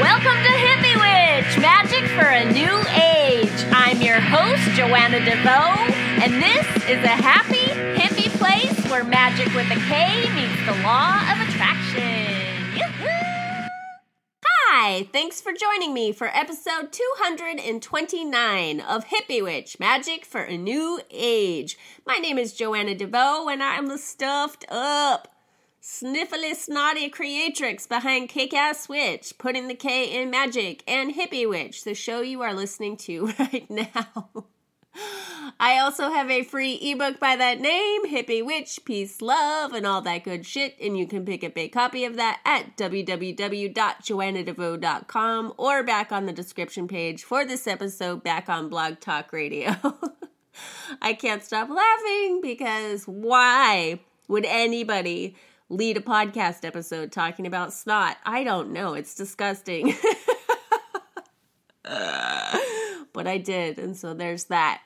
Welcome to Hippie Witch, magic for a new age. I'm your host, Joanna DeVoe, and this is a happy, hippie place where magic with a K meets the law of attraction. Hi, thanks for joining me for episode 229 of Hippie Witch, magic for a new age. My name is Joanna DeVoe, and I'm the stuffed up sniffly snotty creatrix behind Kick Ass Witch, putting the K in magic, and Hippie Witch, the show you are listening to right now. I also have a free ebook by that name, Hippie Witch, Peace, Love, and all that good shit, and you can pick up a copy of that at www.joannadevoe.com or back on the description page for this episode back on Blog Talk Radio. I can't stop laughing because why would anybody lead a podcast episode talking about snot. I don't know. It's disgusting. but I did. And so there's that.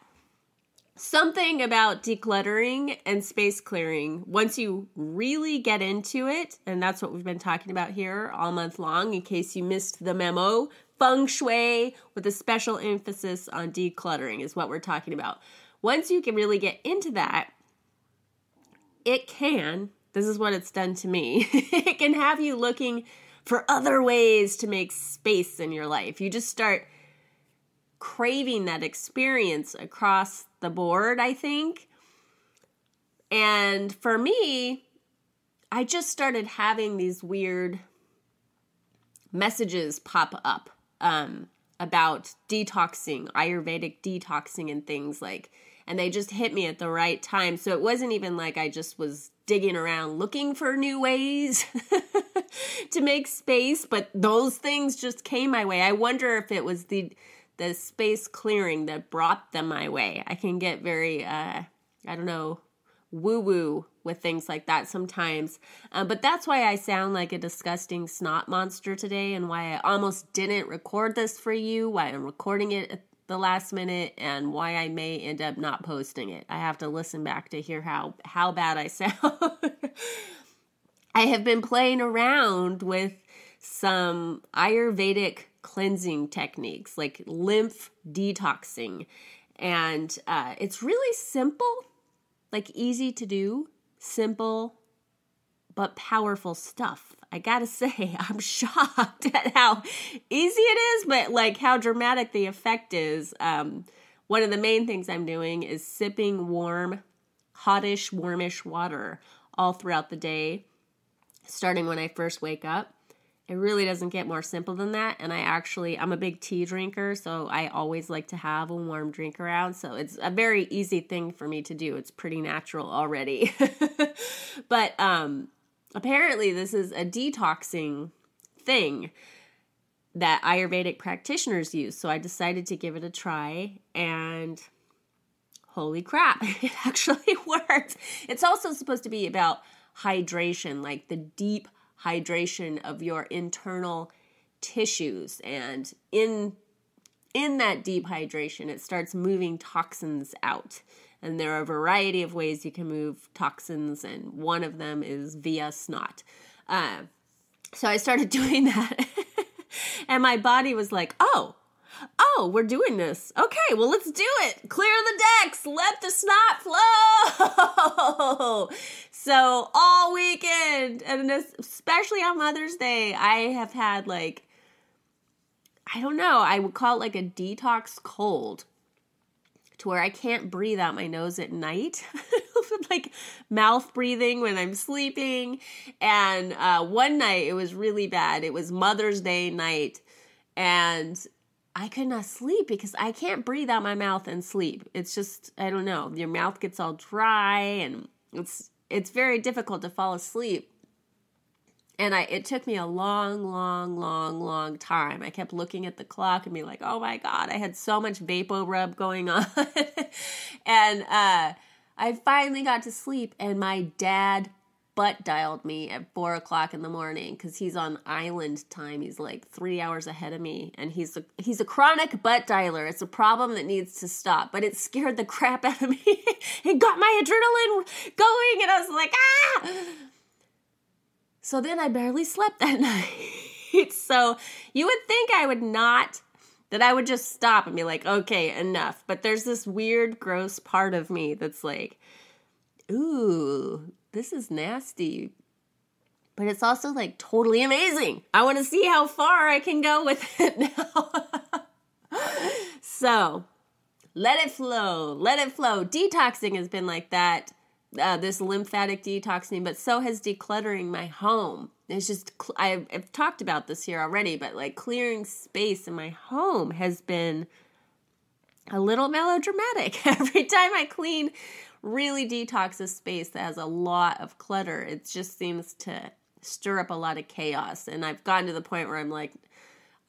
Something about decluttering and space clearing, once you really get into it, and that's what we've been talking about here all month long, in case you missed the memo, feng shui with a special emphasis on decluttering is what we're talking about. Once you can really get into that, it can this is what it's done to me. it can have you looking for other ways to make space in your life. You just start craving that experience across the board, I think. And for me, I just started having these weird messages pop up um, about detoxing, Ayurvedic detoxing, and things like, and they just hit me at the right time. So it wasn't even like I just was digging around looking for new ways to make space, but those things just came my way. I wonder if it was the the space clearing that brought them my way. I can get very uh I don't know, woo woo with things like that sometimes. Uh, but that's why I sound like a disgusting snot monster today and why I almost didn't record this for you, why I'm recording it the last minute and why I may end up not posting it. I have to listen back to hear how how bad I sound. I have been playing around with some Ayurvedic cleansing techniques like lymph detoxing. And uh, it's really simple, like easy to do, simple, but powerful stuff. I gotta say, I'm shocked at how easy it is, but like how dramatic the effect is. Um, one of the main things I'm doing is sipping warm, hotish, warmish water all throughout the day, starting when I first wake up. It really doesn't get more simple than that. And I actually, I'm a big tea drinker, so I always like to have a warm drink around. So it's a very easy thing for me to do. It's pretty natural already. but um, apparently this is a detoxing thing that Ayurvedic practitioners use. So I decided to give it a try and holy crap, it actually works. It's also supposed to be about hydration, like the deep hydration of your internal tissues and in in that deep hydration it starts moving toxins out and there are a variety of ways you can move toxins, and one of them is via snot. Uh, so I started doing that, and my body was like, oh, oh, we're doing this. Okay, well, let's do it. Clear the decks. Let the snot flow. so all weekend, and especially on Mother's Day, I have had like, I don't know, I would call it like a detox cold to where I can't breathe out my nose at night. like mouth breathing when I'm sleeping. And uh, one night it was really bad. It was Mother's Day night. And I could not sleep because I can't breathe out my mouth and sleep. It's just, I don't know. Your mouth gets all dry and it's it's very difficult to fall asleep and I it took me a long, long, long, long time. I kept looking at the clock and be like, "Oh my god!" I had so much vapor rub going on, and uh, I finally got to sleep. And my dad butt dialed me at four o'clock in the morning because he's on island time. He's like three hours ahead of me, and he's a he's a chronic butt dialer. It's a problem that needs to stop, but it scared the crap out of me. it got my adrenaline going, and I was like, ah. So then I barely slept that night. so you would think I would not, that I would just stop and be like, okay, enough. But there's this weird, gross part of me that's like, ooh, this is nasty. But it's also like totally amazing. I want to see how far I can go with it now. so let it flow, let it flow. Detoxing has been like that uh, this lymphatic detoxing, but so has decluttering my home. It's just, I've, I've talked about this here already, but like clearing space in my home has been a little melodramatic. Every time I clean, really detox a space that has a lot of clutter, it just seems to stir up a lot of chaos. And I've gotten to the point where I'm like,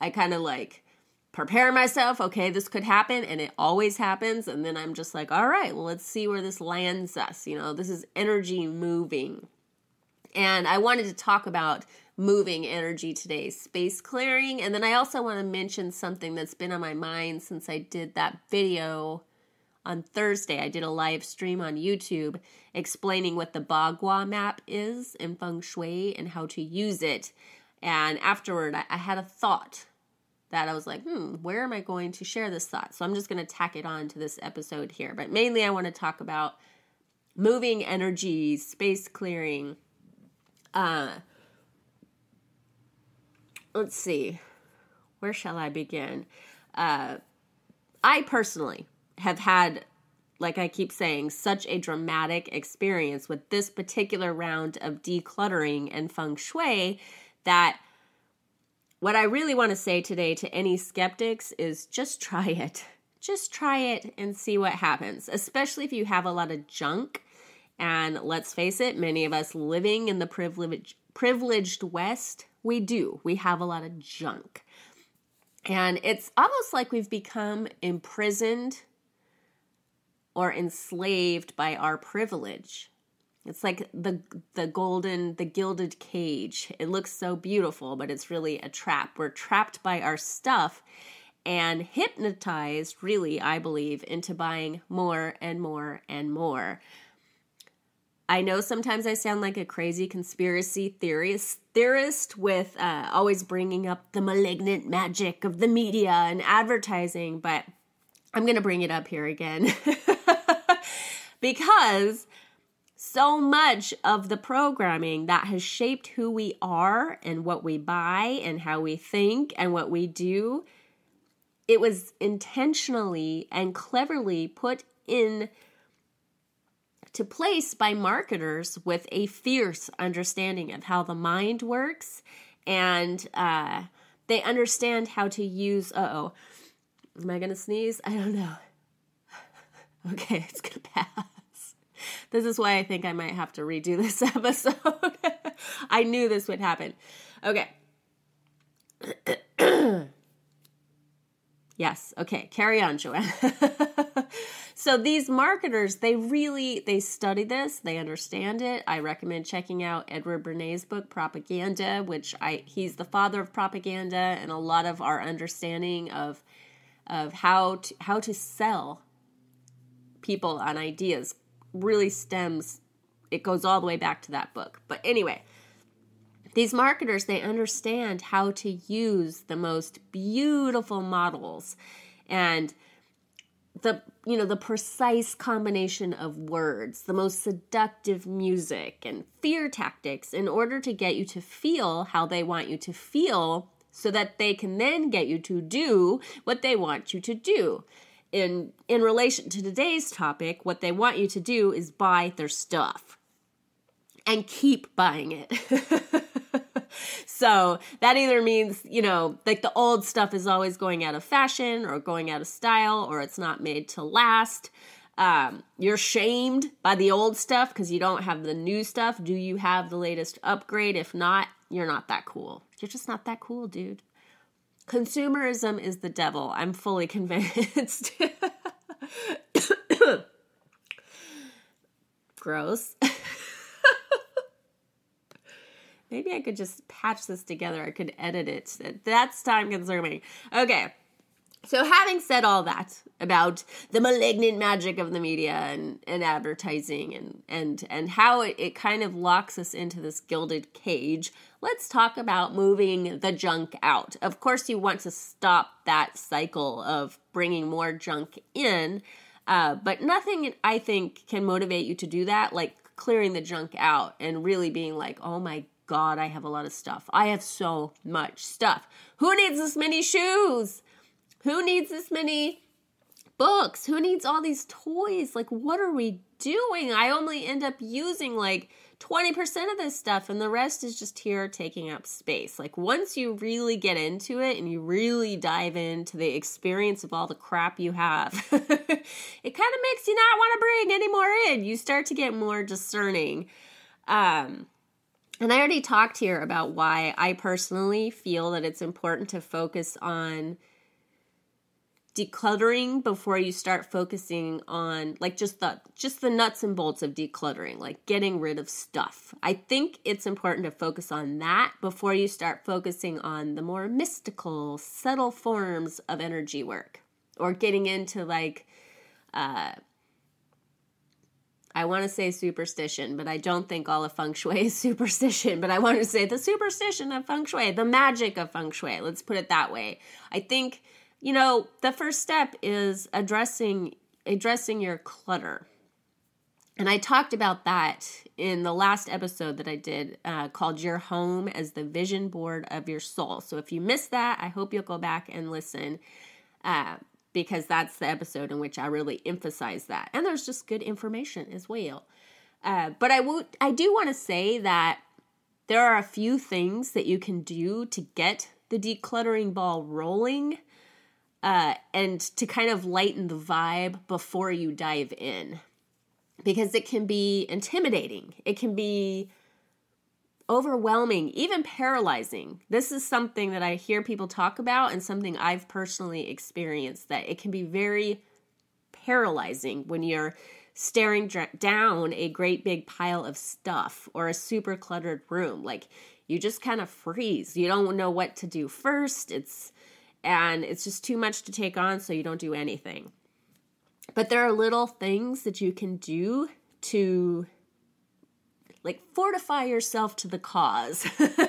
I kind of like, prepare myself. Okay, this could happen, and it always happens. And then I'm just like, all right, well, let's see where this lands us. You know, this is energy moving. And I wanted to talk about moving energy today, space clearing. And then I also want to mention something that's been on my mind since I did that video on Thursday. I did a live stream on YouTube explaining what the Bagua map is in feng shui and how to use it. And afterward, I had a thought that I was like, hmm, where am I going to share this thought? So I'm just going to tack it on to this episode here. But mainly, I want to talk about moving energy, space clearing. Uh, let's see, where shall I begin? Uh, I personally have had, like I keep saying, such a dramatic experience with this particular round of decluttering and feng shui that what I really want to say today to any skeptics is just try it. Just try it and see what happens, especially if you have a lot of junk. And let's face it, many of us living in the privileged privileged West, we do. We have a lot of junk. And it's almost like we've become imprisoned or enslaved by our privilege. It's like the the golden, the gilded cage. It looks so beautiful, but it's really a trap. We're trapped by our stuff and hypnotized, really, I believe, into buying more and more and more. I know sometimes I sound like a crazy conspiracy theorist theorist with uh, always bringing up the malignant magic of the media and advertising, but I'm going to bring it up here again because so much of the programming that has shaped who we are and what we buy and how we think and what we do it was intentionally and cleverly put in to place by marketers with a fierce understanding of how the mind works and uh, they understand how to use uh-oh am i gonna sneeze? I don't know. Okay it's gonna pass this is why I think I might have to redo this episode. I knew this would happen. Okay. yes. Okay. Carry on, Joanne. so these marketers, they really they study this, they understand it. I recommend checking out Edward Bernays' book Propaganda, which I he's the father of propaganda and a lot of our understanding of of how to, how to sell people on ideas really stems, it goes all the way back to that book. But anyway, these marketers, they understand how to use the most beautiful models and the you know the precise combination of words the most seductive music and fear tactics in order to get you to feel how they want you to feel so that they can then get you to do what they want you to do in in relation to today's topic, what they want you to do is buy their stuff and keep buying it. so that either means, you know, like the old stuff is always going out of fashion or going out of style or it's not made to last. Um, you're shamed by the old stuff because you don't have the new stuff. Do you have the latest upgrade? If not, you're not that cool. You're just not that cool, dude. Consumerism is the devil. I'm fully convinced. Gross. Maybe I could just patch this together. I could edit it. That's time consuming. Okay. So, having said all that about the malignant magic of the media and, and advertising and, and, and how it, it kind of locks us into this gilded cage, let's talk about moving the junk out. Of course, you want to stop that cycle of bringing more junk in, uh, but nothing I think can motivate you to do that like clearing the junk out and really being like, oh my God, I have a lot of stuff. I have so much stuff. Who needs this many shoes? Who needs this many books? Who needs all these toys? Like, what are we doing? I only end up using like 20% of this stuff, and the rest is just here taking up space. Like, once you really get into it and you really dive into the experience of all the crap you have, it kind of makes you not want to bring any more in. You start to get more discerning. Um, and I already talked here about why I personally feel that it's important to focus on decluttering before you start focusing on like just the just the nuts and bolts of decluttering like getting rid of stuff i think it's important to focus on that before you start focusing on the more mystical subtle forms of energy work or getting into like uh I want to say superstition, but I don't think all of feng shui is superstition. But I want to say the superstition of feng shui, the magic of feng shui. Let's put it that way. I think you know, the first step is addressing addressing your clutter. And I talked about that in the last episode that I did uh, called Your Home as the Vision Board of Your Soul. So if you missed that, I hope you'll go back and listen uh, because that's the episode in which I really emphasize that. And there's just good information as well. Uh, but I, would, I do want to say that there are a few things that you can do to get the decluttering ball rolling uh, and to kind of lighten the vibe before you dive in because it can be intimidating. It can be overwhelming, even paralyzing. This is something that I hear people talk about and something I've personally experienced that it can be very paralyzing when you're staring dr- down a great big pile of stuff or a super cluttered room. Like you just kind of freeze. You don't know what to do first. It's and it's just too much to take on, so you don't do anything. But there are little things that you can do to like fortify yourself to the cause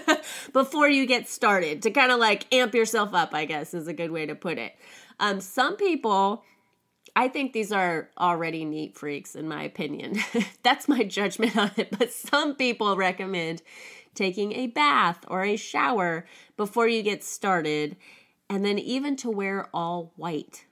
before you get started to kind of like amp yourself up, I guess is a good way to put it. Um, some people, I think these are already neat freaks, in my opinion. That's my judgment on it. But some people recommend taking a bath or a shower before you get started and then even to wear all white.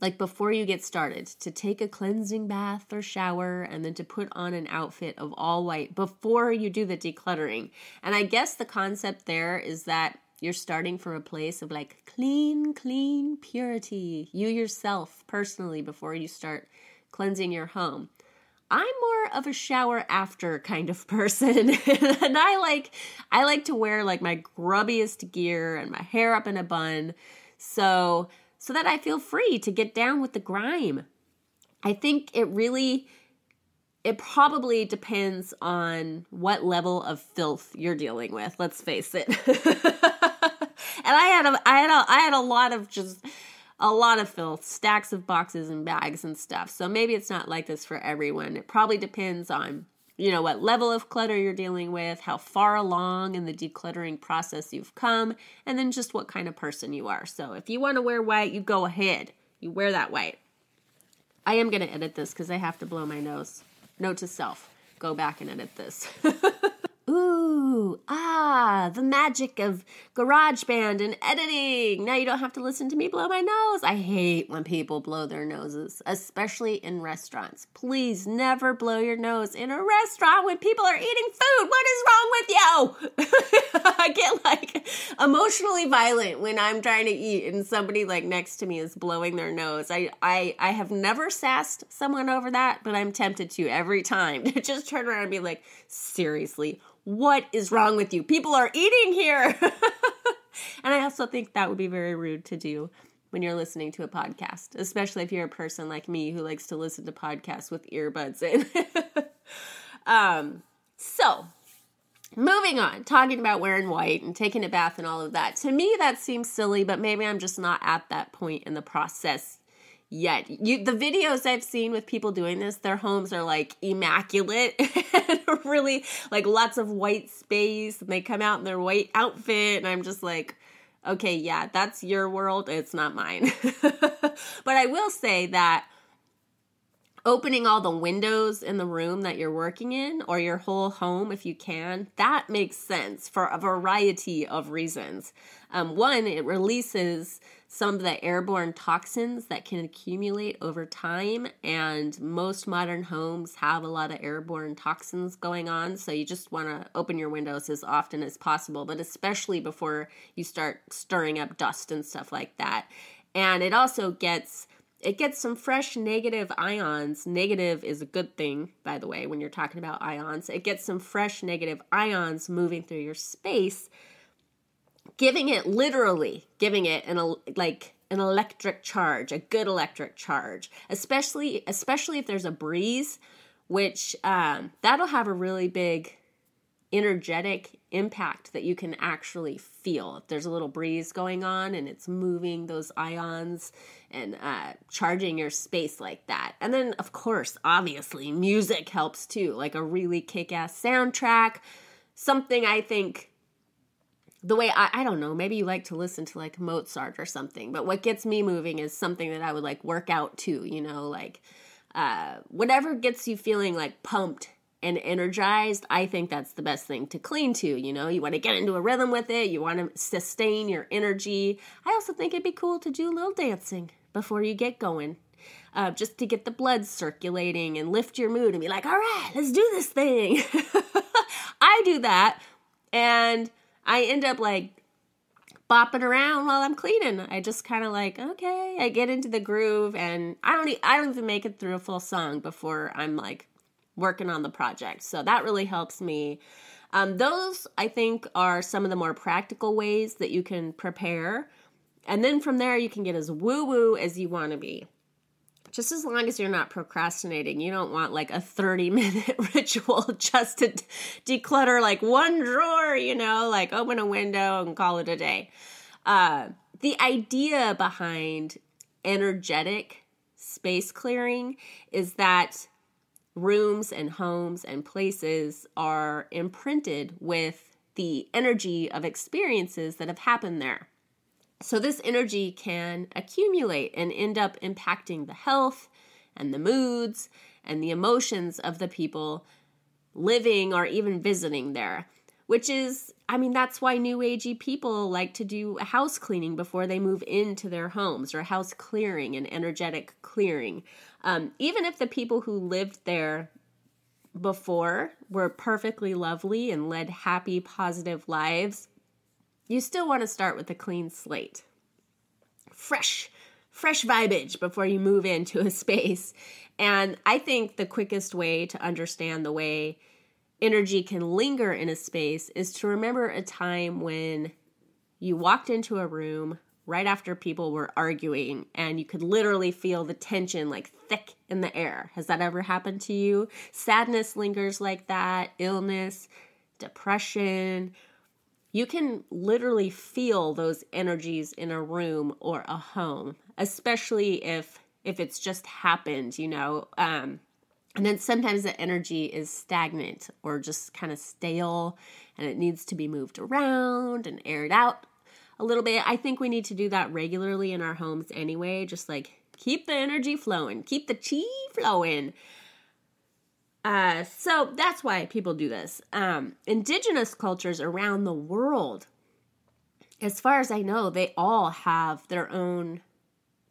Like before you get started, to take a cleansing bath or shower and then to put on an outfit of all white before you do the decluttering. And I guess the concept there is that you're starting from a place of like clean, clean purity, you yourself personally, before you start cleansing your home. I'm more of a shower after kind of person. and I like I like to wear like my grubbiest gear and my hair up in a bun. So so that I feel free to get down with the grime. I think it really it probably depends on what level of filth you're dealing with, let's face it. and I had a I had a I had a lot of just a lot of filth, stacks of boxes and bags and stuff. So maybe it's not like this for everyone. It probably depends on, you know, what level of clutter you're dealing with, how far along in the decluttering process you've come, and then just what kind of person you are. So if you want to wear white, you go ahead. You wear that white. I am going to edit this because I have to blow my nose. Note to self go back and edit this. Ooh, ah, the magic of GarageBand and editing. Now you don't have to listen to me blow my nose. I hate when people blow their noses, especially in restaurants. Please never blow your nose in a restaurant when people are eating food. What is wrong with you? I get like emotionally violent when I'm trying to eat and somebody like next to me is blowing their nose. I I I have never sassed someone over that, but I'm tempted to every time to just turn around and be like, seriously what is wrong with you? People are eating here. and I also think that would be very rude to do when you're listening to a podcast, especially if you're a person like me who likes to listen to podcasts with earbuds in. um, so moving on, talking about wearing white and taking a bath and all of that. To me, that seems silly, but maybe I'm just not at that point in the process yet. You, the videos I've seen with people doing this, their homes are like immaculate and really like lots of white space. And they come out in their white outfit, and I'm just like, okay, yeah, that's your world. It's not mine. but I will say that opening all the windows in the room that you're working in or your whole home if you can that makes sense for a variety of reasons. Um, one it releases some of the airborne toxins that can accumulate over time and most modern homes have a lot of airborne toxins going on so you just want to open your windows as often as possible but especially before you start stirring up dust and stuff like that. And it also gets it gets some fresh negative ions. Negative is a good thing, by the way, when you're talking about ions. It gets some fresh negative ions moving through your space, giving it literally, giving it an like an electric charge, a good electric charge, especially especially if there's a breeze, which um, that'll have a really big energetic impact that you can actually feel. If there's a little breeze going on and it's moving those ions and uh, charging your space like that. And then, of course, obviously, music helps too, like a really kick ass soundtrack. Something I think the way I, I don't know, maybe you like to listen to like Mozart or something, but what gets me moving is something that I would like work out to, you know, like uh, whatever gets you feeling like pumped and energized, I think that's the best thing to clean to. You know, you want to get into a rhythm with it, you want to sustain your energy. I also think it'd be cool to do a little dancing before you get going. Uh, just to get the blood circulating and lift your mood and be like, all right, let's do this thing. I do that and I end up like bopping around while I'm cleaning. I just kind of like, okay, I get into the groove and I don't, e- I don't even make it through a full song before I'm like working on the project. So that really helps me. Um, those, I think, are some of the more practical ways that you can prepare. And then from there, you can get as woo woo as you want to be. Just as long as you're not procrastinating, you don't want like a 30 minute ritual just to declutter like one drawer, you know, like open a window and call it a day. Uh, the idea behind energetic space clearing is that rooms and homes and places are imprinted with the energy of experiences that have happened there. So, this energy can accumulate and end up impacting the health and the moods and the emotions of the people living or even visiting there. Which is, I mean, that's why new agey people like to do house cleaning before they move into their homes or house clearing and energetic clearing. Um, even if the people who lived there before were perfectly lovely and led happy, positive lives, you still want to start with a clean slate. Fresh, fresh vibage before you move into a space. And I think the quickest way to understand the way energy can linger in a space is to remember a time when you walked into a room right after people were arguing and you could literally feel the tension like thick in the air. Has that ever happened to you? Sadness lingers like that, illness, depression. You can literally feel those energies in a room or a home, especially if if it's just happened, you know. Um and then sometimes the energy is stagnant or just kind of stale and it needs to be moved around and aired out a little bit. I think we need to do that regularly in our homes anyway, just like keep the energy flowing, keep the chi flowing. Uh, so that's why people do this. Um, indigenous cultures around the world, as far as I know, they all have their own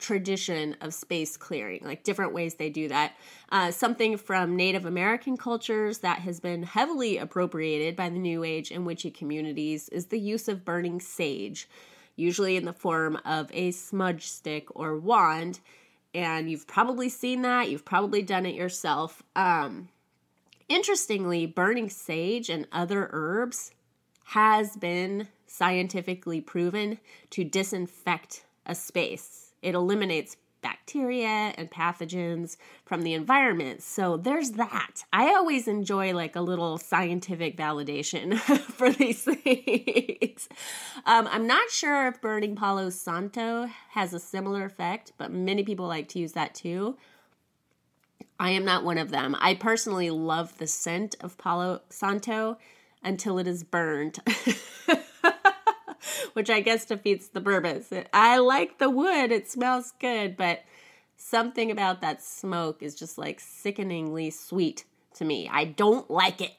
tradition of space clearing, like different ways they do that. Uh, something from Native American cultures that has been heavily appropriated by the New Age and witchy communities is the use of burning sage, usually in the form of a smudge stick or wand. And you've probably seen that, you've probably done it yourself. Um, interestingly, burning sage and other herbs has been scientifically proven to disinfect a space it eliminates bacteria and pathogens from the environment. So there's that. I always enjoy like a little scientific validation for these things. Um, I'm not sure if burning Palo Santo has a similar effect, but many people like to use that too. I am not one of them. I personally love the scent of Palo Santo until it is burned. which I guess defeats the purpose. I like the wood, it smells good, but something about that smoke is just like sickeningly sweet to me. I don't like it.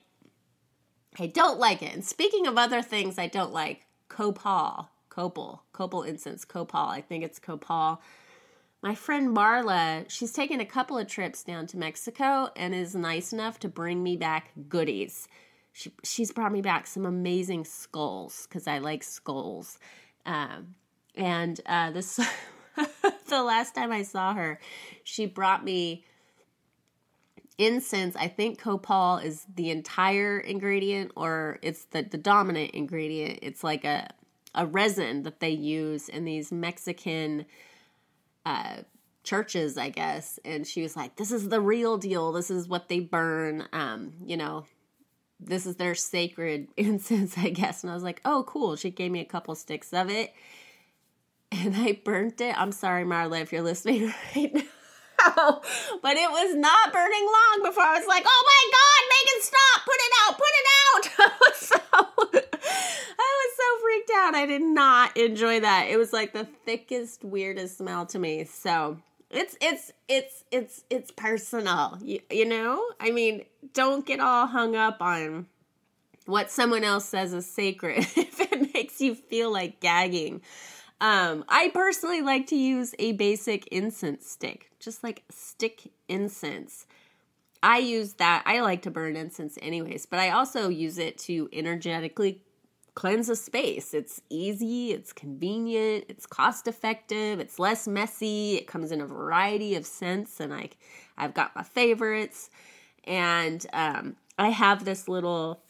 I don't like it. And speaking of other things I don't like, copal, copal, copal incense, copal. I think it's copal. My friend Marla, she's taken a couple of trips down to Mexico and is nice enough to bring me back goodies she she's brought me back some amazing skulls because I like skulls. Um, and uh, this the last time I saw her, she brought me incense. I think copal is the entire ingredient, or it's the the dominant ingredient. It's like a a resin that they use in these Mexican uh, churches, I guess. And she was like, "This is the real deal. This is what they burn." Um, you know, this is their sacred incense, I guess. And I was like, oh, cool. She gave me a couple sticks of it. And I burnt it. I'm sorry, Marla, if you're listening right now. but it was not burning long before I was like, oh my God, Megan, stop, put it out, put it out. I was so, I was so freaked out. I did not enjoy that. It was like the thickest, weirdest smell to me. So it's it's it's it's it's personal you, you know? I mean don't get all hung up on what someone else says is sacred if it makes you feel like gagging. Um, i personally like to use a basic incense stick just like stick incense. I use that i like to burn incense anyways but i also use it to energetically cleanse a space. It's easy, it's convenient, it's cost effective, it's less messy, it comes in a variety of scents, and I, I've got my favorites. And um, I have this little,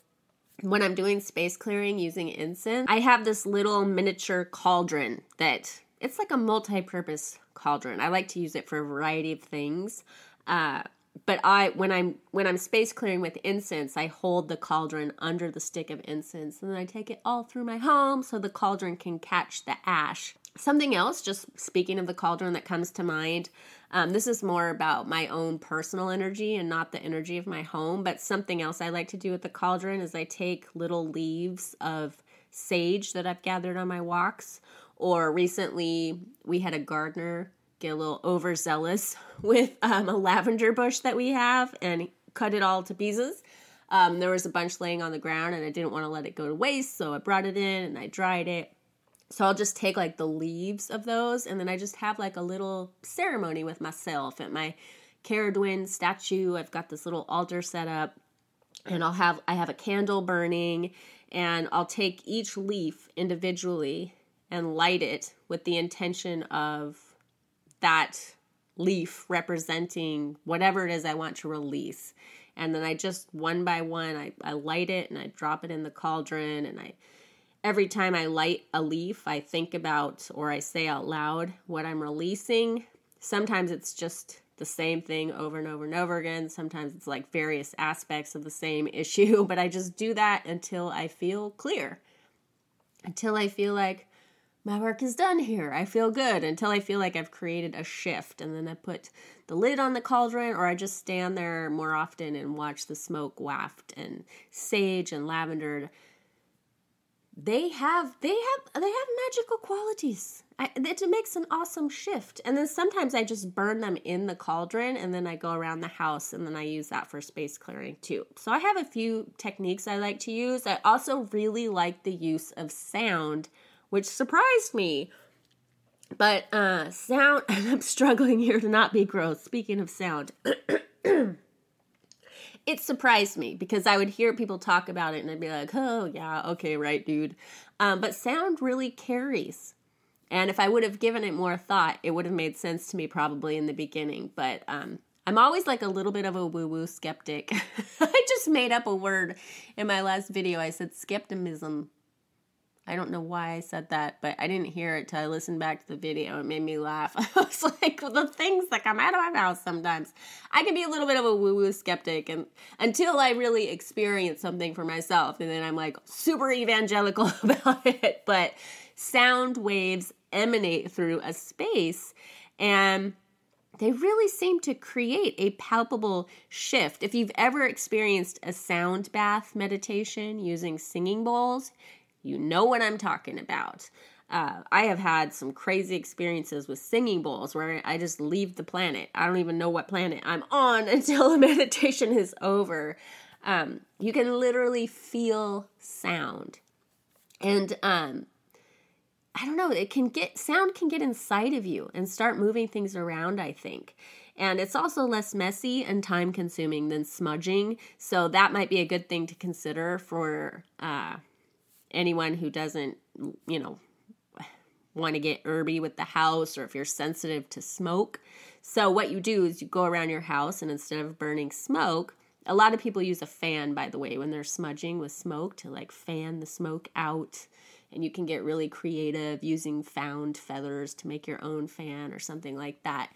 when I'm doing space clearing using incense, I have this little miniature cauldron that it's like a multi purpose cauldron. I like to use it for a variety of things. Uh, but I when I'm when I'm space clearing with incense, I hold the cauldron under the stick of incense and then I take it all through my home so the cauldron can catch the ash. Something else, just speaking of the cauldron that comes to mind, um, this is more about my own personal energy and not the energy of my home. But something else I like to do with the cauldron is I take little leaves of sage that I've gathered on my walks. Or recently, we had a gardener get a little overzealous with um, a lavender bush that we have and cut it all to pieces. Um, there was a bunch laying on the ground and I didn't want to let it go to waste, so I brought it in and I dried it. So I'll just take like the leaves of those and then I just have like a little ceremony with myself at my Cerridwen statue. I've got this little altar set up and I'll have I have a candle burning and I'll take each leaf individually and light it with the intention of that leaf representing whatever it is I want to release. And then I just one by one I, I light it and I drop it in the cauldron and I every time I light a leaf I think about or I say out loud what I'm releasing. Sometimes it's just the same thing over and over and over again. Sometimes it's like various aspects of the same issue, but I just do that until I feel clear. Until I feel like my work is done here. I feel good until I feel like I've created a shift. And then I put the lid on the cauldron, or I just stand there more often and watch the smoke waft and sage and lavender. They have they have they have magical qualities. I, it makes an awesome shift. And then sometimes I just burn them in the cauldron and then I go around the house and then I use that for space clearing too. So I have a few techniques I like to use. I also really like the use of sound which surprised me. But uh sound I'm struggling here to not be gross. Speaking of sound. it surprised me because I would hear people talk about it and I'd be like, "Oh, yeah, okay, right, dude." Um, but sound really carries. And if I would have given it more thought, it would have made sense to me probably in the beginning. But um, I'm always like a little bit of a woo woo skeptic. I just made up a word in my last video. I said skepticism I don't know why I said that, but I didn't hear it till I listened back to the video. It made me laugh. I was like, the things that come out of my mouth sometimes. I can be a little bit of a woo woo skeptic, and until I really experience something for myself, and then I'm like super evangelical about it. But sound waves emanate through a space, and they really seem to create a palpable shift. If you've ever experienced a sound bath meditation using singing bowls, you know what I'm talking about. Uh, I have had some crazy experiences with singing bowls where I just leave the planet. I don't even know what planet I'm on until the meditation is over. Um, you can literally feel sound. And um, I don't know, it can get sound can get inside of you and start moving things around, I think. And it's also less messy and time consuming than smudging. So that might be a good thing to consider for uh, anyone who doesn't, you know, want to get herby with the house or if you're sensitive to smoke. So, what you do is you go around your house and instead of burning smoke, a lot of people use a fan, by the way, when they're smudging with smoke to like fan the smoke out. And you can get really creative using found feathers to make your own fan or something like that.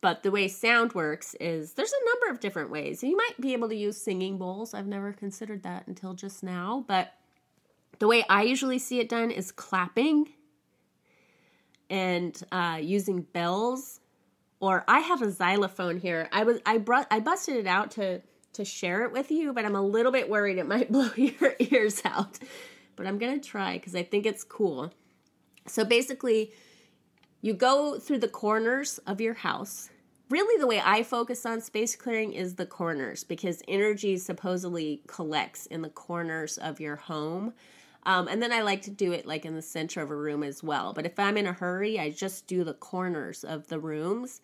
But the way sound works is there's a number of different ways. You might be able to use singing bowls. I've never considered that until just now. But the way I usually see it done is clapping and uh, using bells. Or I have a xylophone here. I was I brought I busted it out to to share it with you, but I'm a little bit worried it might blow your ears out. But I'm gonna try because I think it's cool. So basically, you go through the corners of your house. Really, the way I focus on space clearing is the corners because energy supposedly collects in the corners of your home. Um, and then I like to do it like in the center of a room as well. But if I'm in a hurry, I just do the corners of the rooms.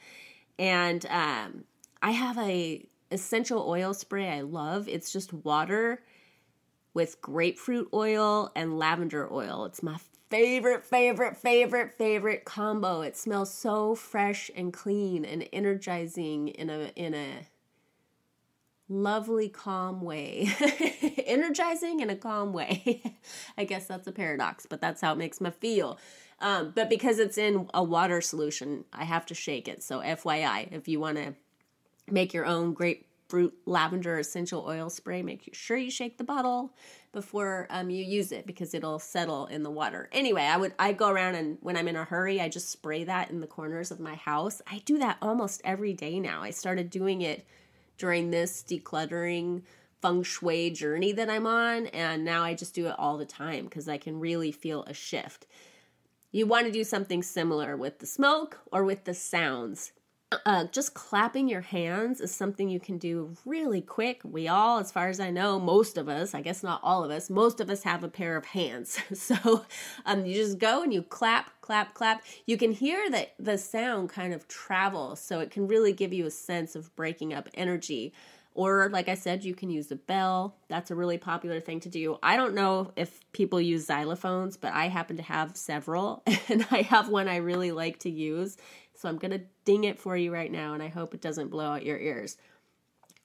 And um, I have a essential oil spray I love. It's just water with grapefruit oil and lavender oil. It's my favorite, favorite, favorite, favorite combo. It smells so fresh and clean and energizing in a in a lovely, calm way. Energizing in a calm way. I guess that's a paradox, but that's how it makes me feel. Um, but because it's in a water solution, I have to shake it. So, FYI, if you want to make your own grapefruit lavender essential oil spray, make sure you shake the bottle before um, you use it because it'll settle in the water. Anyway, I would I go around and when I'm in a hurry, I just spray that in the corners of my house. I do that almost every day now. I started doing it during this decluttering feng shui journey that I'm on. And now I just do it all the time because I can really feel a shift. You want to do something similar with the smoke or with the sounds. Uh, just clapping your hands is something you can do really quick. We all, as far as I know, most of us, I guess not all of us, most of us have a pair of hands. So um, you just go and you clap, clap, clap. You can hear that the sound kind of travel, so it can really give you a sense of breaking up energy. Or, like I said, you can use a bell. That's a really popular thing to do. I don't know if people use xylophones, but I happen to have several, and I have one I really like to use. So I'm going to ding it for you right now, and I hope it doesn't blow out your ears.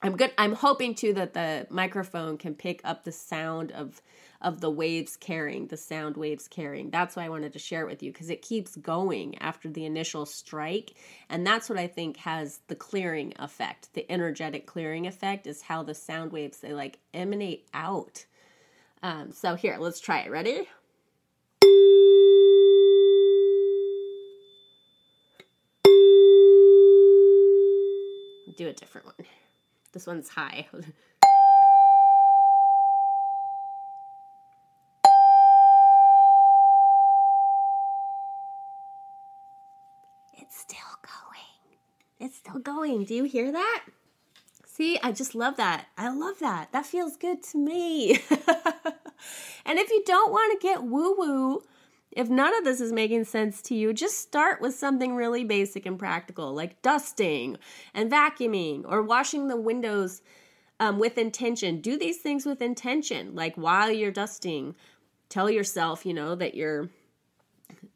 I'm good. I'm hoping too that the microphone can pick up the sound of of the waves carrying, the sound waves carrying. That's why I wanted to share it with you because it keeps going after the initial strike. And that's what I think has the clearing effect. The energetic clearing effect is how the sound waves they like emanate out. Um, so here, let's try it. Ready? Do a different one. This one's high. It's still going. It's still going. Do you hear that? See, I just love that. I love that. That feels good to me. and if you don't want to get woo woo, if none of this is making sense to you, just start with something really basic and practical, like dusting and vacuuming or washing the windows um, with intention. Do these things with intention. Like while you're dusting, tell yourself, you know, that you're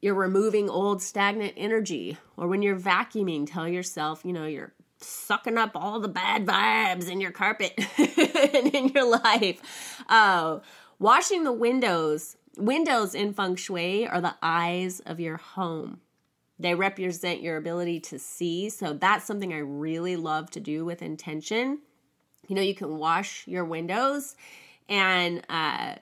you're removing old stagnant energy or when you're vacuuming tell yourself you know you're sucking up all the bad vibes in your carpet and in your life uh, washing the windows windows in feng shui are the eyes of your home. They represent your ability to see. So that's something I really love to do with intention. You know, you can wash your windows and uh,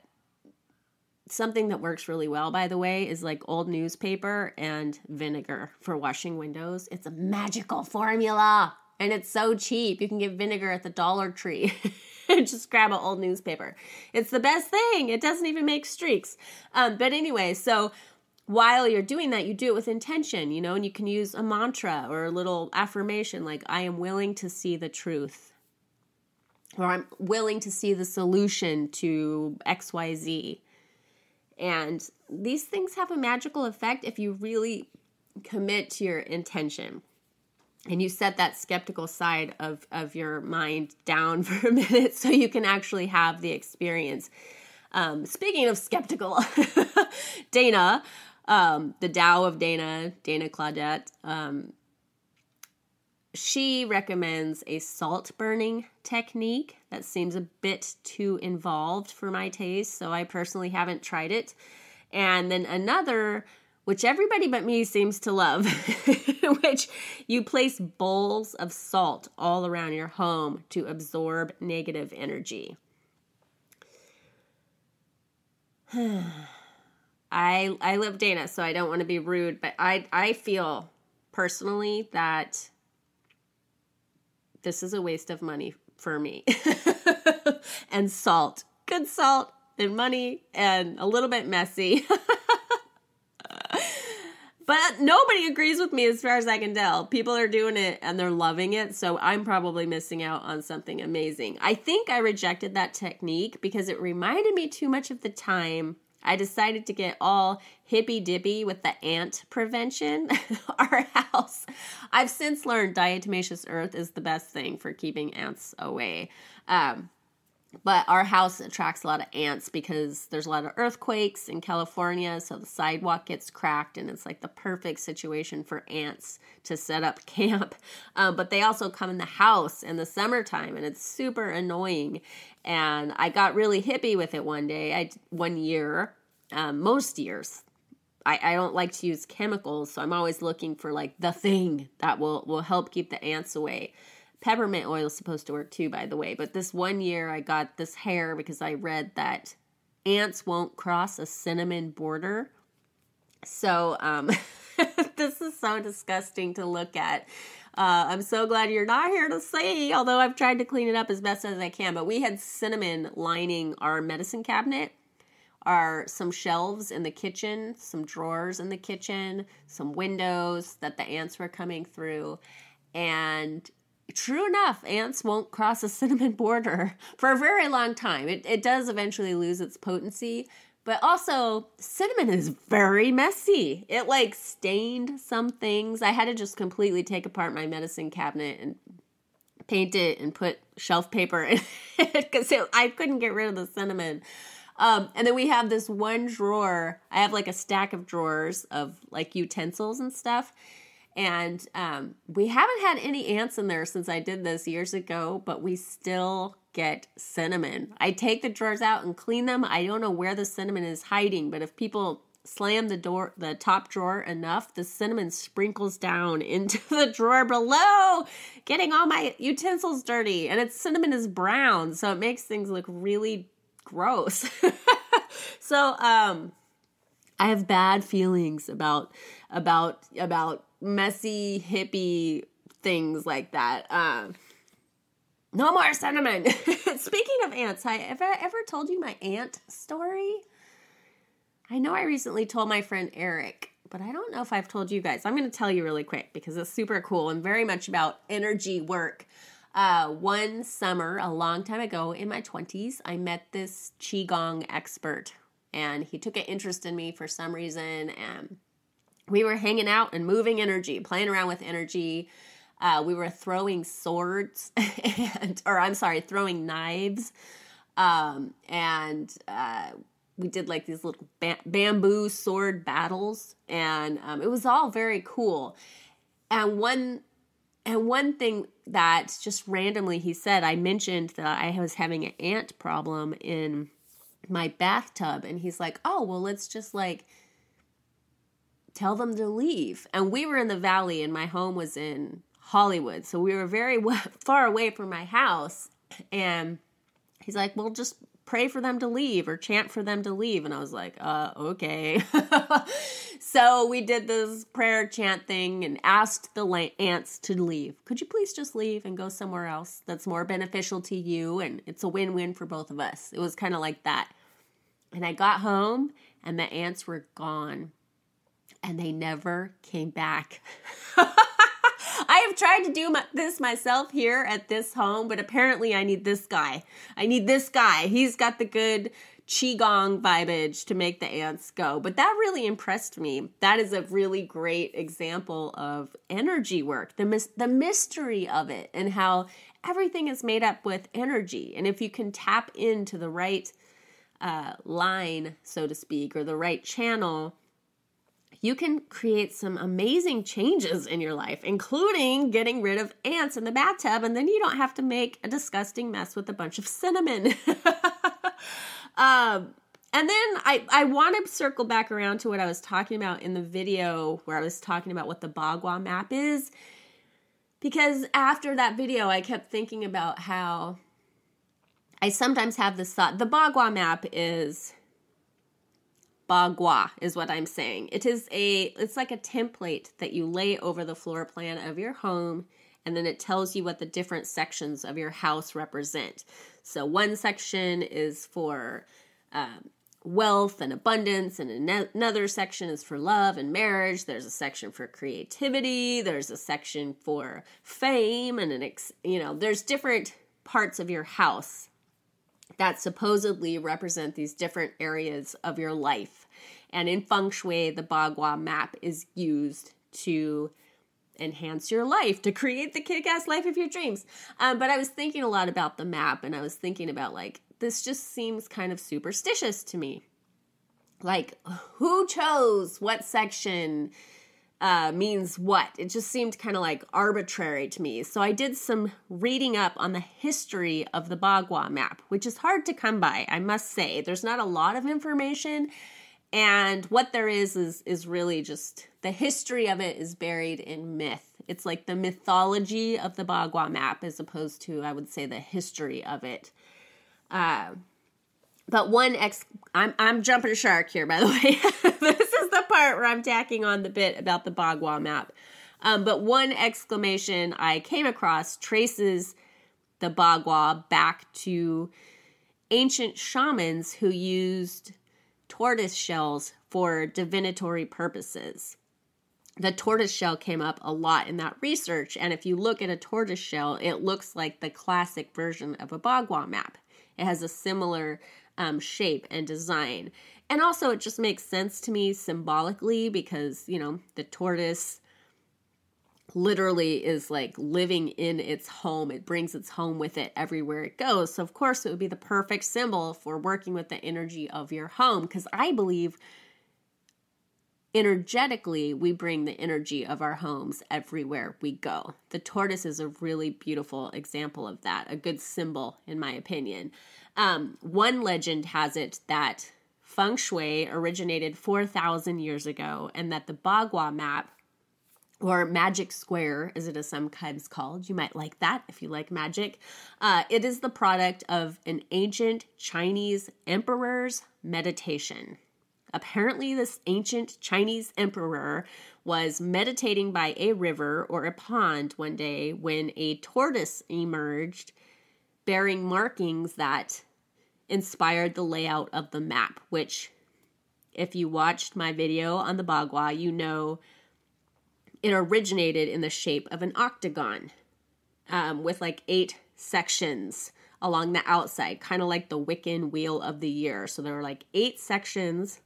something that works really well, by the way, is like old newspaper and vinegar for washing windows. It's a magical formula and it's so cheap. You can get vinegar at the Dollar Tree. just grab an old newspaper. It's the best thing. It doesn't even make streaks. Um, but anyway, so while you're doing that, you do it with intention, you know, and you can use a mantra or a little affirmation like, I am willing to see the truth, or I'm willing to see the solution to XYZ. And these things have a magical effect if you really commit to your intention and you set that skeptical side of, of your mind down for a minute so you can actually have the experience. Um, speaking of skeptical, Dana, um, the Tao of Dana, Dana Claudat, um, she recommends a salt burning technique that seems a bit too involved for my taste, so I personally haven't tried it. And then another which everybody but me seems to love, which you place bowls of salt all around your home to absorb negative energy. I I love Dana, so I don't want to be rude, but I I feel personally that this is a waste of money for me. and salt, good salt and money and a little bit messy. But nobody agrees with me as far as I can tell. People are doing it and they're loving it. So I'm probably missing out on something amazing. I think I rejected that technique because it reminded me too much of the time I decided to get all hippy dippy with the ant prevention. Our house. I've since learned diatomaceous earth is the best thing for keeping ants away. Um, but our house attracts a lot of ants because there's a lot of earthquakes in California, so the sidewalk gets cracked, and it's like the perfect situation for ants to set up camp. Um, but they also come in the house in the summertime, and it's super annoying. And I got really hippie with it one day, I one year, um, most years. I, I don't like to use chemicals, so I'm always looking for like the thing that will will help keep the ants away. Peppermint oil is supposed to work too, by the way. But this one year I got this hair because I read that ants won't cross a cinnamon border. So um, this is so disgusting to look at. Uh, I'm so glad you're not here to see, although I've tried to clean it up as best as I can. But we had cinnamon lining our medicine cabinet, are some shelves in the kitchen, some drawers in the kitchen, some windows that the ants were coming through. And true enough, ants won't cross a cinnamon border for a very long time. It, it does eventually lose its potency, but also cinnamon is very messy. It like stained some things. I had to just completely take apart my medicine cabinet and paint it and put shelf paper in it because I couldn't get rid of the cinnamon. Um, and then we have this one drawer. I have like a stack of drawers of like utensils and stuff and um, we haven't had any ants in there since I did this years ago, but we still get cinnamon. I take the drawers out and clean them. I don't know where the cinnamon is hiding, but if people slam the door the top drawer enough the cinnamon sprinkles down into the drawer below getting all my utensils dirty and its cinnamon is brown so it makes things look really gross so um i have bad feelings about about about messy hippie things like that. Um, no more cinnamon. Speaking of ants, have I ever told you my ant story? I know I recently told my friend Eric, but I don't know if I've told you guys. I'm going to tell you really quick because it's super cool and very much about energy work. Uh, one summer, a long time ago in my 20s, I met this Qigong expert and he took an interest in me for some reason. And we were hanging out and moving energy, playing around with energy. Uh, we were throwing swords and, or I'm sorry, throwing knives. Um, and uh, we did like these little ba- bamboo sword battles, and um, it was all very cool. And one and one thing that just randomly he said, I mentioned that I was having an ant problem in my bathtub and he's like, "Oh, well, let's just like tell them to leave." And we were in the valley and my home was in Hollywood. So we were very far away from my house and he's like, "Well, just pray for them to leave or chant for them to leave." And I was like, "Uh, okay." so we did this prayer chant thing and asked the ants to leave. Could you please just leave and go somewhere else that's more beneficial to you and it's a win-win for both of us. It was kind of like that. And I got home and the ants were gone and they never came back. I have tried to do my, this myself here at this home, but apparently I need this guy. I need this guy. He's got the good qigong vibage to make the ants go. But that really impressed me. That is a really great example of energy work. The mis- the mystery of it and how everything is made up with energy. And if you can tap into the right uh, line, so to speak, or the right channel, you can create some amazing changes in your life, including getting rid of ants in the bathtub, and then you don't have to make a disgusting mess with a bunch of cinnamon. um, and then I, I want to circle back around to what I was talking about in the video where I was talking about what the Bagua map is. Because after that video, I kept thinking about how I sometimes have this thought. The Bagua map is Bagua is what I'm saying. It is a it's like a template that you lay over the floor plan of your home and then it tells you what the different sections of your house represent. So one section is for um, wealth and abundance, and another section is for love and marriage. There's a section for creativity. There's a section for fame, and an ex, you know, there's different parts of your house that supposedly represent these different areas of your life. And in feng shui, the Bagua map is used to enhance your life, to create the kick ass life of your dreams. Um, but I was thinking a lot about the map and I was thinking about like, this just seems kind of superstitious to me. Like, who chose what section? Uh, means what. It just seemed kind of like arbitrary to me. So I did some reading up on the history of the Bagua map, which is hard to come by, I must say. There's not a lot of information. And what there is is is really just the history of it is buried in myth. It's like the mythology of the Bagua map as opposed to, I would say, the history of it. Uh, but one ex, I'm I'm jumping a shark here, by the way. part where I'm tacking on the bit about the Bagua map. Um, but one exclamation I came across traces the Bagua back to ancient shamans who used tortoise shells for divinatory purposes. The tortoise shell came up a lot in that research, and if you look at a tortoise shell, it looks like the classic version of a Bagua map. It has a similar um, shape and design. And also, it just makes sense to me symbolically because, you know, the tortoise literally is like living in its home. It brings its home with it everywhere it goes. So, of course, it would be the perfect symbol for working with the energy of your home because I believe energetically we bring the energy of our homes everywhere we go. The tortoise is a really beautiful example of that, a good symbol, in my opinion. Um, one legend has it that feng shui originated 4,000 years ago and that the Bagua map or magic square as it is sometimes called you might like that if you like magic uh, it is the product of an ancient chinese emperor's meditation. Apparently this ancient chinese emperor was meditating by a river or a pond one day when a tortoise emerged bearing markings that inspired the layout of the map, which, if you watched my video on the Bagua, you know it originated in the shape of an octagon um, with like eight sections along the outside, kind of like the Wiccan Wheel of the Year. So there were like eight sections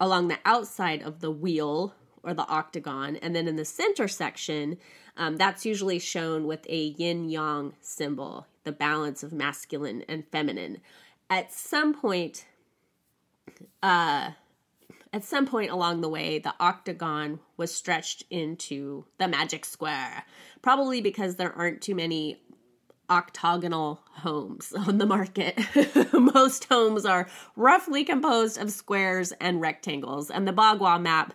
along the outside of the wheel or the octagon. And then in the center section, um, that's usually shown with a yin yang symbol, the balance of masculine and feminine. At some point, uh, at some point along the way, the octagon was stretched into the magic square, probably because there aren't too many octagonal homes on the market. Most homes are roughly composed of squares and rectangles, and the Bagua map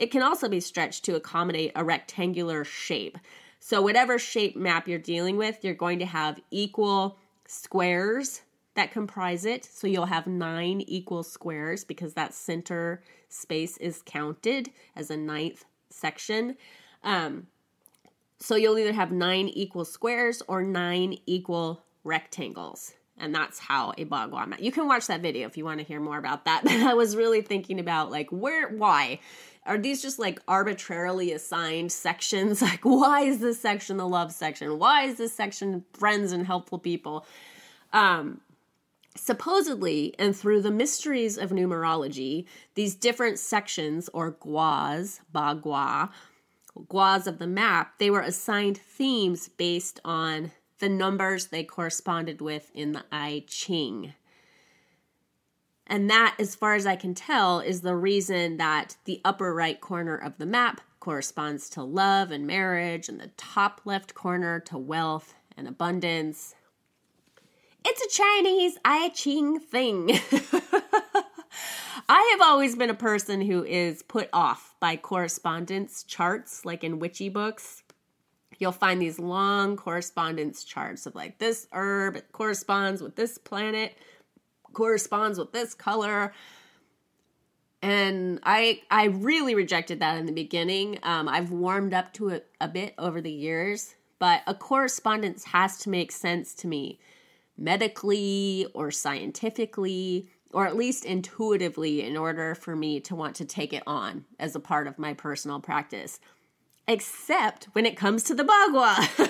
it can also be stretched to accommodate a rectangular shape. So whatever shape map you're dealing with, you're going to have equal squares that comprise it. So you'll have 9 equal squares because that center space is counted as a ninth section. Um, so you'll either have nine equal squares or nine equal rectangles. And that's how a bagua map. You can watch that video if you want to hear more about that. But I was really thinking about like where why are these just like arbitrarily assigned sections? Like why is this section the love section? Why is this section friends and helpful people? Um supposedly and through the mysteries of numerology, these different sections or guas, bagua, guas of the map, they were assigned themes based on the numbers they corresponded with in the I Ching. And that, as far as I can tell, is the reason that the upper right corner of the map corresponds to love and marriage, and the top left corner to wealth and abundance. It's a Chinese I Ching thing. I have always been a person who is put off by correspondence charts, like in witchy books. You'll find these long correspondence charts of like this herb corresponds with this planet, corresponds with this color. And I I really rejected that in the beginning. Um, I've warmed up to it a bit over the years, but a correspondence has to make sense to me medically or scientifically or at least intuitively in order for me to want to take it on as a part of my personal practice. Except when it comes to the bagua.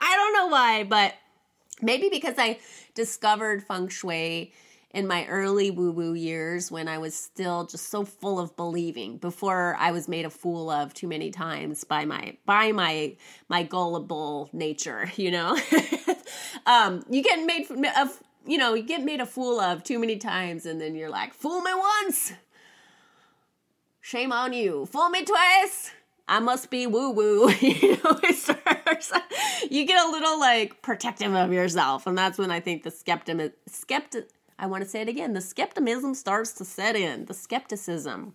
I don't know why, but maybe because I discovered feng shui in my early woo woo years when I was still just so full of believing before I was made a fool of too many times by my by my my gullible nature, you know. um, you get made of you know, you get made a fool of too many times and then you're like, fool me once. Shame on you. Fool me twice. I must be woo woo. you know, you get a little like protective of yourself. And that's when I think the skeptic, skeptic, I want to say it again, the skepticism starts to set in. The skepticism.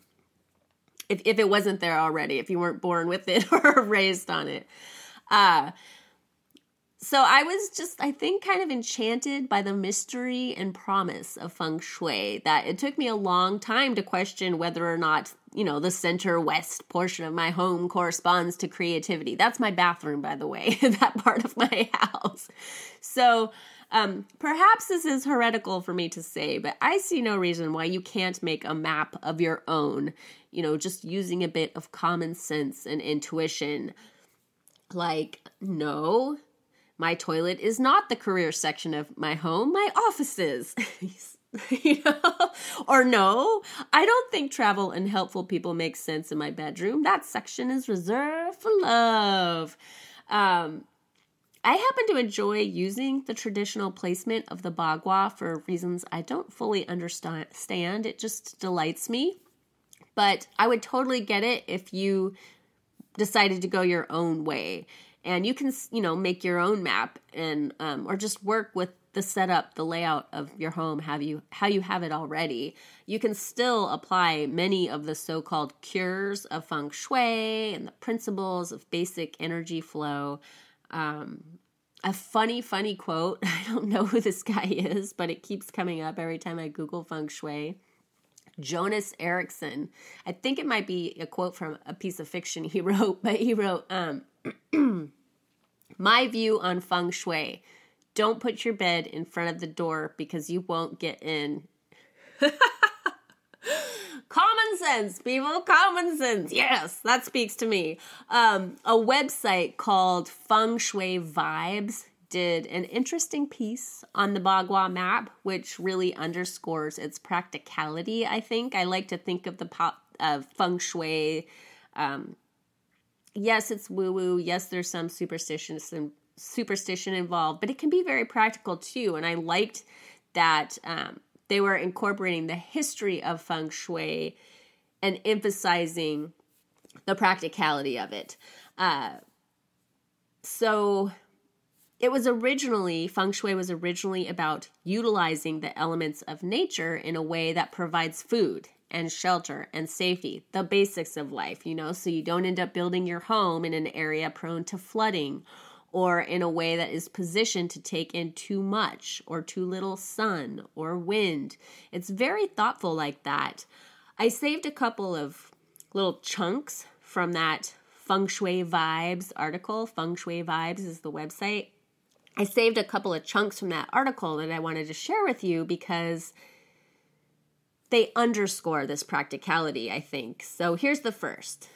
If, if it wasn't there already, if you weren't born with it or raised on it. Uh, so I was just, I think, kind of enchanted by the mystery and promise of feng shui that it took me a long time to question whether or not, you know, the center west portion of my home corresponds to creativity. That's my bathroom, by the way, that part of my house. So um, perhaps this is heretical for me to say, but I see no reason why you can't make a map of your own, you know, just using a bit of common sense and intuition. Like, no, my toilet is not the career section of my home, my office is. you know? Or no, I don't think travel and helpful people make sense in my bedroom. That section is reserved for love. Um, I happen to enjoy using the traditional placement of the bagua for reasons I don't fully understand. It just delights me. But I would totally get it if you decided to go your own way and you can you know make your own map and um, or just work with the setup the layout of your home have you how you have it already you can still apply many of the so-called cures of feng shui and the principles of basic energy flow um, a funny funny quote i don't know who this guy is but it keeps coming up every time i google feng shui Jonas Erickson. I think it might be a quote from a piece of fiction he wrote, but he wrote, um, My view on feng shui don't put your bed in front of the door because you won't get in. common sense, people, common sense. Yes, that speaks to me. Um, a website called Feng Shui Vibes did an interesting piece on the Bagua map, which really underscores its practicality. I think I like to think of the pop of feng shui um, yes, it's woo woo. Yes, there's some superstition, some superstition involved, but it can be very practical too. And I liked that um, they were incorporating the history of feng shui and emphasizing the practicality of it. Uh, so it was originally, feng shui was originally about utilizing the elements of nature in a way that provides food and shelter and safety, the basics of life, you know, so you don't end up building your home in an area prone to flooding or in a way that is positioned to take in too much or too little sun or wind. It's very thoughtful like that. I saved a couple of little chunks from that Feng Shui Vibes article. Feng Shui Vibes is the website. I saved a couple of chunks from that article that I wanted to share with you because they underscore this practicality, I think. So here's the first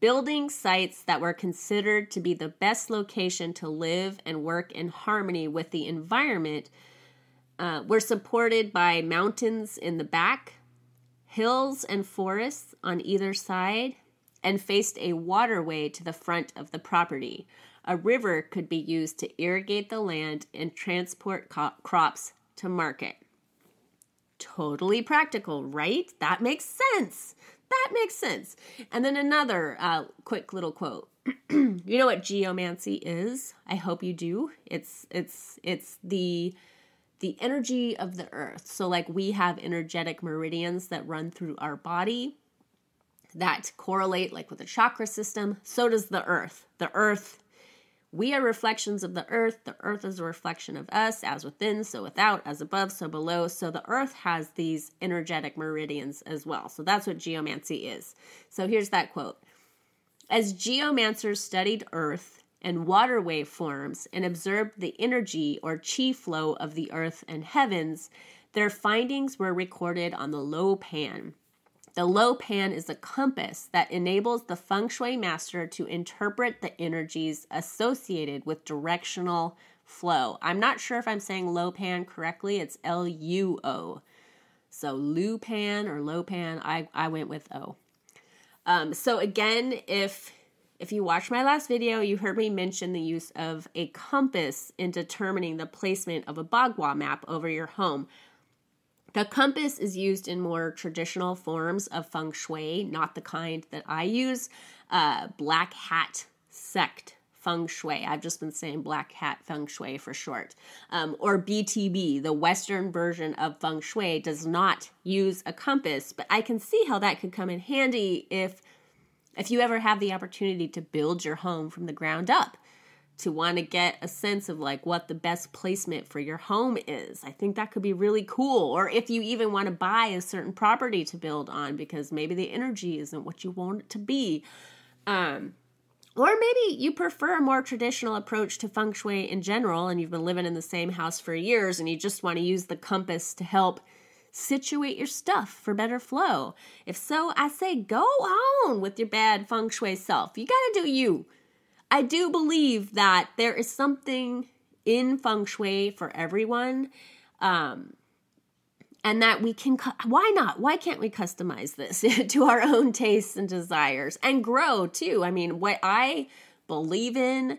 building sites that were considered to be the best location to live and work in harmony with the environment uh, were supported by mountains in the back, hills and forests on either side, and faced a waterway to the front of the property. A river could be used to irrigate the land and transport co- crops to market. Totally practical, right? That makes sense. That makes sense. And then another uh, quick little quote. you know what geomancy is? I hope you do. It's it's it's the the energy of the earth. So like we have energetic meridians that run through our body that correlate like with the chakra system. So does the earth. The earth we are reflections of the earth. The earth is a reflection of us, as within, so without, as above, so below. So the earth has these energetic meridians as well. So that's what geomancy is. So here's that quote As geomancers studied earth and water wave forms and observed the energy or chi flow of the earth and heavens, their findings were recorded on the Lo Pan, the Lo Pan is a compass that enables the feng shui master to interpret the energies associated with directional flow. I'm not sure if I'm saying Lo Pan correctly. It's L U O. So Lu Pan or Lo Pan, I, I went with O. Um, so again, if if you watched my last video, you heard me mention the use of a compass in determining the placement of a Bagua map over your home. The compass is used in more traditional forms of feng shui, not the kind that I use. Uh, black hat sect feng shui. I've just been saying black hat feng shui for short. Um, or BTB, the Western version of feng shui, does not use a compass, but I can see how that could come in handy if if you ever have the opportunity to build your home from the ground up to want to get a sense of like what the best placement for your home is. I think that could be really cool. Or if you even want to buy a certain property to build on because maybe the energy isn't what you want it to be. Um, or maybe you prefer a more traditional approach to feng shui in general and you've been living in the same house for years and you just want to use the compass to help situate your stuff for better flow. If so, I say go on with your bad feng shui self. You got to do you. I do believe that there is something in feng shui for everyone. Um, and that we can, why not? Why can't we customize this to our own tastes and desires and grow too? I mean, what I believe in,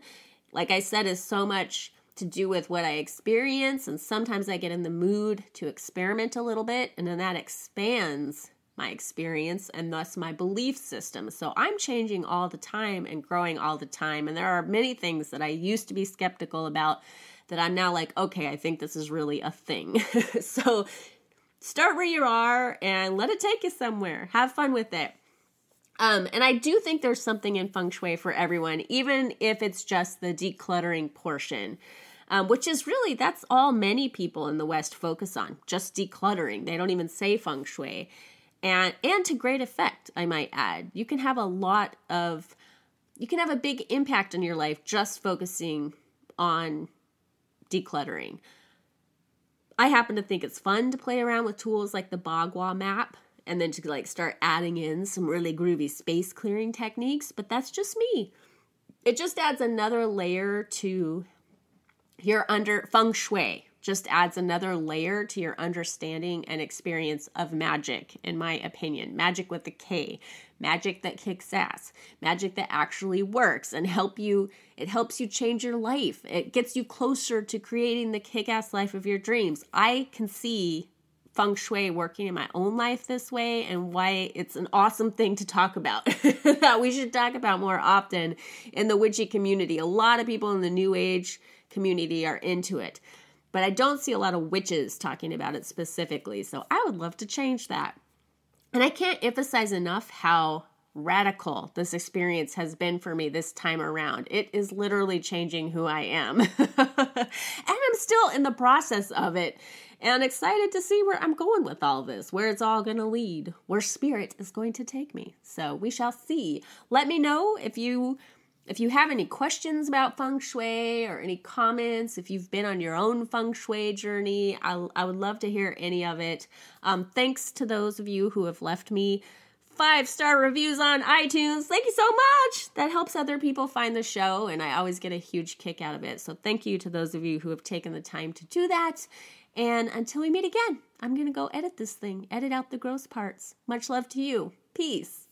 like I said, is so much to do with what I experience. And sometimes I get in the mood to experiment a little bit, and then that expands my experience and thus my belief system. So I'm changing all the time and growing all the time. And there are many things that I used to be skeptical about that I'm now like, okay, I think this is really a thing. so start where you are and let it take you somewhere. Have fun with it. Um, and I do think there's something in feng shui for everyone, even if it's just the decluttering portion. Um, which is really that's all many people in the West focus on, just decluttering. They don't even say feng shui. And and to great effect i might add. You can have a lot of you can have a big impact on your life just focusing on decluttering. I happen to think it's fun to play around with tools like the bagua map and then to like start adding in some really groovy space clearing techniques but that's just me. It just adds another layer to your under feng shui just adds another layer to your understanding and experience of magic, in my opinion. Magic with a K, magic that kicks ass, magic that actually works and help you. It helps you change your life. It gets you closer to creating the kick-ass life of your dreams. I can see feng shui working in my own life this way and why it's an awesome thing to talk about that we should talk about more often in the witchy community. A lot of people in the new age community are into it. But I don't see a lot of witches talking about it specifically. So I would love to change that. And I can't emphasize enough how radical this experience has been for me this time around. It is literally changing who I am. and I'm still in the process of it and excited to see where I'm going with all this, where it's all going to lead, where spirit is going to take me. So we shall see. Let me know if you if you have any questions about feng shui or any comments, if you've been on your own feng shui journey, I, I would love to hear any of it. Um, thanks to those of you who have left me five star reviews on iTunes. Thank you so much. That helps other people find the show, and I always get a huge kick out of it. So, thank you to those of you who have taken the time to do that. And until we meet again, I'm going to go edit this thing, edit out the gross parts. Much love to you. Peace.